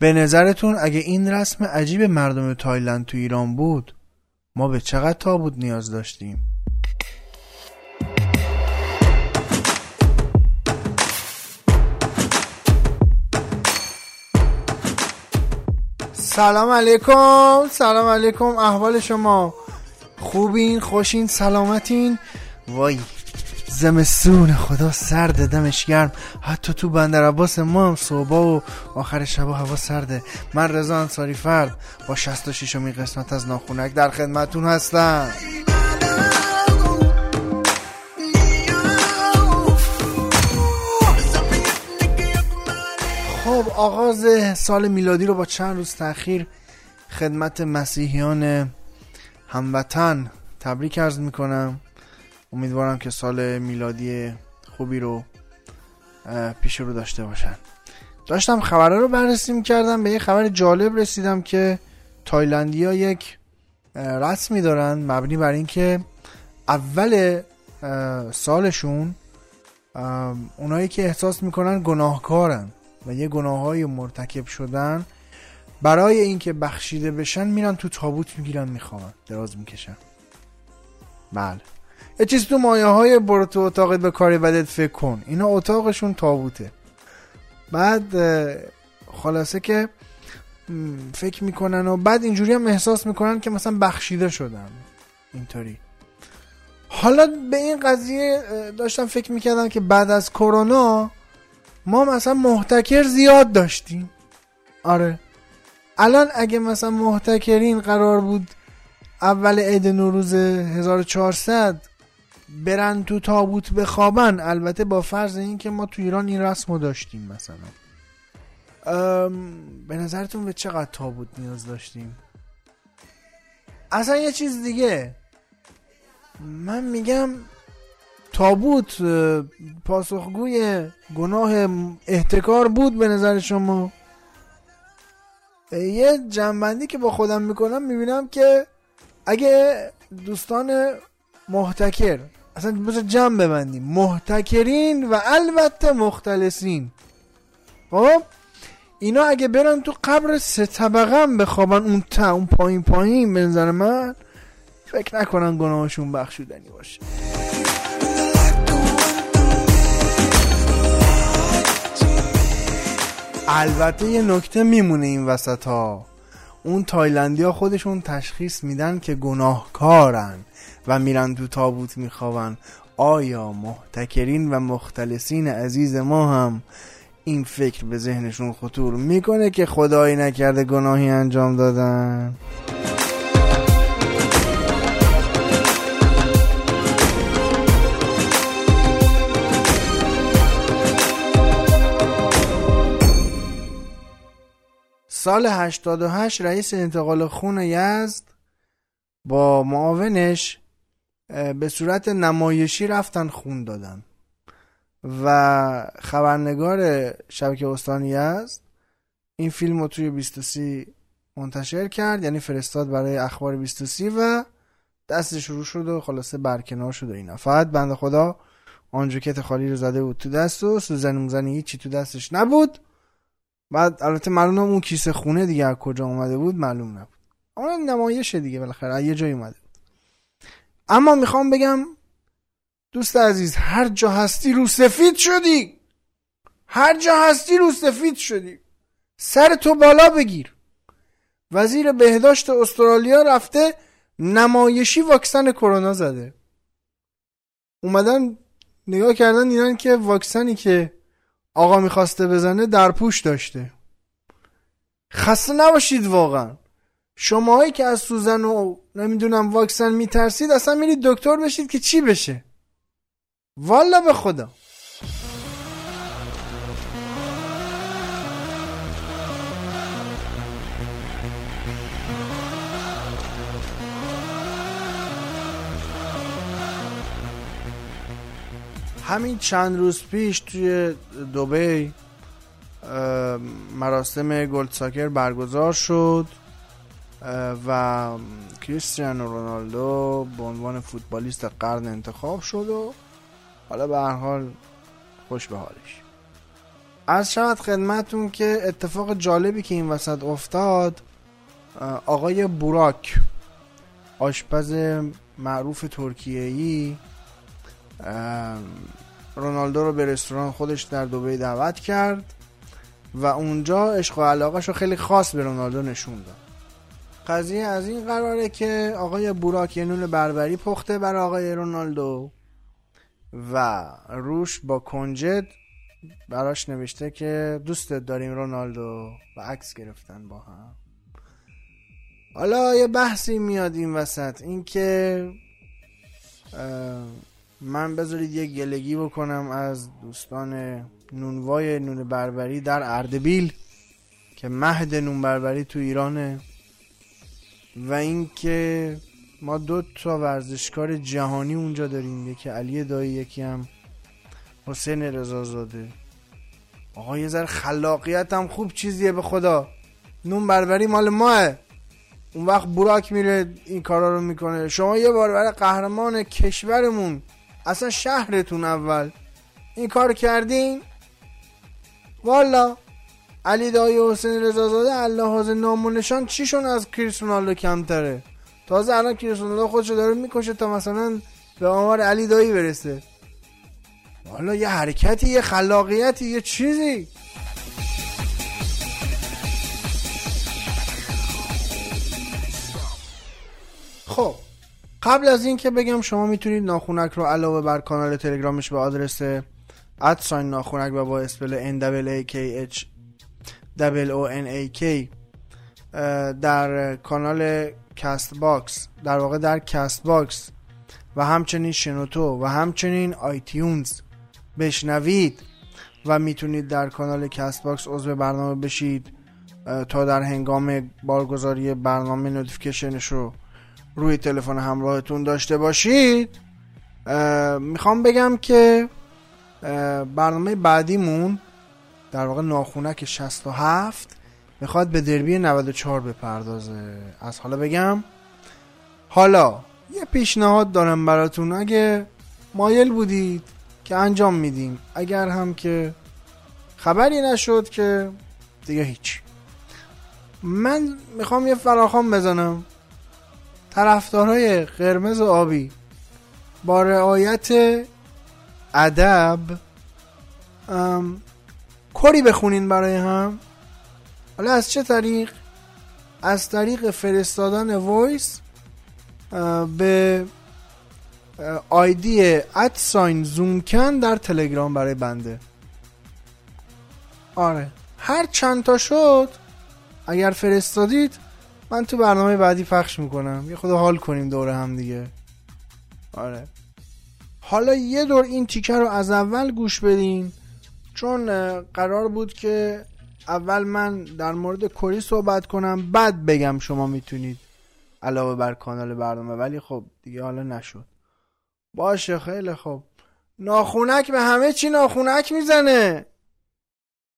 به نظرتون اگه این رسم عجیب مردم تایلند تو ایران بود ما به چقدر تابوت نیاز داشتیم؟ سلام علیکم سلام علیکم احوال شما؟ خوبین خوشین سلامتین؟ وای. زمستون خدا سرده دمش گرم. حتی تو بندر عباس ما هم صبح و آخر شب هوا سرده. من رضا انصاری فرد. با 66 می قسمت از ناخونک در خدمتون هستم. خب آغاز سال میلادی رو با چند روز تاخیر خدمت مسیحیان هموطن تبریک عرض می‌کنم. امیدوارم که سال میلادی خوبی رو پیش رو داشته باشن. داشتم خبره رو بررسی می‌کردم به یه خبر جالب رسیدم که تایلندی یک رسمی دارن مبنی بر اینکه اول سالشون اونایی که احساس می‌کنن گناهکارن و یه گناه های مرتکب شدن برای اینکه بخشیده بشن میرن تو تابوت می‌گیرن می‌خوان دراز می‌کشن. بله. یه چیز تو مایه های برو تو اتاقت به کاری بدت فکر کن. اینا اتاقشون تابوته. بعد خلاصه که فکر می‌کنن و بعد اینجوری هم احساس می‌کنن که مثلا بخشیده شدن. اینطوری. حالا به این قضیه داشتم فکر می‌کردم که بعد از کرونا ما مثلا محتکر زیاد داشتیم. آره. الان اگه مثلا محتکرین قرار بود اول عید نوروز 1400 برن تو تابوت بخوابن. البته با فرض این که ما تو ایران این رسم رو داشتیم مثلا. به نظرتون به چقدر تابوت نیاز داشتیم؟ اصلا یه چیز دیگه. من میگم تابوت پاسخگوی گناه احتکار بود به نظر شما. یه جنبندی که با خودم می‌کنم می‌بینم که اگه دوستان محتکر اصلا بذار جمع ببندیم. محتکرین و البته مختلسین. خب؟ اینا اگه برن تو قبر سه طبقه هم بخوابن اون تا اون پایین پایین به نظر من فکر نکنن گناهشون بخشودنی باشه. البته یه نکته میمونه این وسط ها اون تایلندی ها خودشون تشخیص میدن که گناهکارن و میرن تو تابوت میخوابن. آیا محتکرین و مختلسین عزیز ما هم این فکر به ذهنشون خطور می‌کنه که خدایی نکرده گناهی انجام دادن؟ سال 88 رئیس انتقال خون یزد با معاونش به صورت نمایشی رفتن خون دادن. و خبرنگار شبکه استانی یزد این فیلم رو توی 23 منتشر کرد یعنی فرستاد برای اخبار 23 و دست شروع شد و خلاصه برکنار شد و اینا. فقط بنده خدا آن جوکت خالی رو زده بود تو دست و سوزن موزنی هیچی تو دستش نبود. بعد البته معلوم اون کیسه خونه دیگه از کجا اومده بود معلوم نبود. اما نمایشه دیگه بالاخره یه جایی اومده بود. اما می‌خوام بگم دوست عزیز هر جا هستی رو سفید شدی. هر جا هستی رو سفید شدی. سر تو بالا بگیر. وزیر بهداشت استرالیا رفته نمایشی واکسن کرونا زده. اومدن نگاه کردن دیدن که واکسنی که آقا می‌خواسته بزنه در پوش داشته. خسته نباشید واقعا. شماهایی که از سوزن و نمی‌دونم واکسن میترسید اصلا میرید دکتر بشید که چی بشه؟ والا به خدا. همین چند روز پیش توی دوبی مراسم گلد ساکر برگزار شد و کریستیانو رونالدو به عنوان فوتبالیست قرن انتخاب شد و حالا به هر حال خوش به حالش. از شود خدمتون که اتفاق جالبی که این وسط افتاد آقای بوراک آشپز معروف ترکیه‌ای رونالدو رو به رستوران خودش در دوبه دعوت کرد و اونجا عشق و علاقش رو خیلی خاص به رونالدو نشون داد. قضیه از این قراره که آقای بوراک یه نون بربری پخته بر آقای رونالدو و روش با کنجد براش نوشته که دوستت داریم رونالدو و عکس گرفتن با هم. حالا یه بحثی میاد این وسط اینکه من بذارید یه گلگی بکنم از دوستان نونوای نون بربری در اردبیل که مهد نون بربری تو ایرانه. و اینکه ما دو تا ورزشکار جهانی اونجا داریم یکی علی دایی یکی هم حسین رضازاده. آقا یه ذره خلاقیت هم خوب چیزیه به خدا. نون بربری مال ماه. اون وقت براک میره این کارا رو می‌کنه. شما یه بار برای قهرمان کشورمون اصلا شهرتون اول. این کار کردین؟ والا. علی دایی حسین رضازاده الله نامونشان چیشون از کریس رونالدو کمتره؟ تازه الان کریس رونالدو خودشو داره می‌کشه تا مثلا به آمار علی دایی برسه. والا یه حرکتی یه خلاقیتی یه چیزی. خب. قبل از این که بگم شما می‌تونید ناخونک رو علاوه بر کانال تلگرامش به آدرس ادساین ناخونک و با اسپل A K در کانال Castbox در واقع در Castbox و همچنین شنوتو و همچنین iTunes بشنوید و می‌تونید در کانال Castbox عضو برنامه بشید تا در هنگام بارگذاری برنامه notification ش رو روی تلفن همراهتون داشته باشید. می‌خوام بگم که برنامه بعدیمون در واقع ناخونک 67 می‌خواد به دربی 94 بپردازه. از حالا بگم حالا یه پیشنهاد دارم براتون. اگه مایل بودید که انجام میدیم. اگر هم که خبری نشد که دیگه هیچ. من می‌خوام یه فراخوان بزنم. طرفدارای قرمز و آبی. با رعایت ادب کری بخونین برای هم. حالا از چه طریق؟ از طریق فرستادن وایس به آیدی ادساین زومکن در تلگرام برای بنده. آره. هر چند تا شد اگر فرستادید من تو برنامه بعدی پخش می‌کنم. یه خود حال کنیم دوره هم دیگه. آره. حالا یه دور این تیکه رو از اول گوش بدین. چون قرار بود که اول من در مورد کری صحبت کنم بعد بگم شما می‌تونید علاوه بر کانال برنامه. ولی خب دیگه حالا نشد. باشه خیلی خوب. ناخونک به همه چی ناخونک می‌زنه.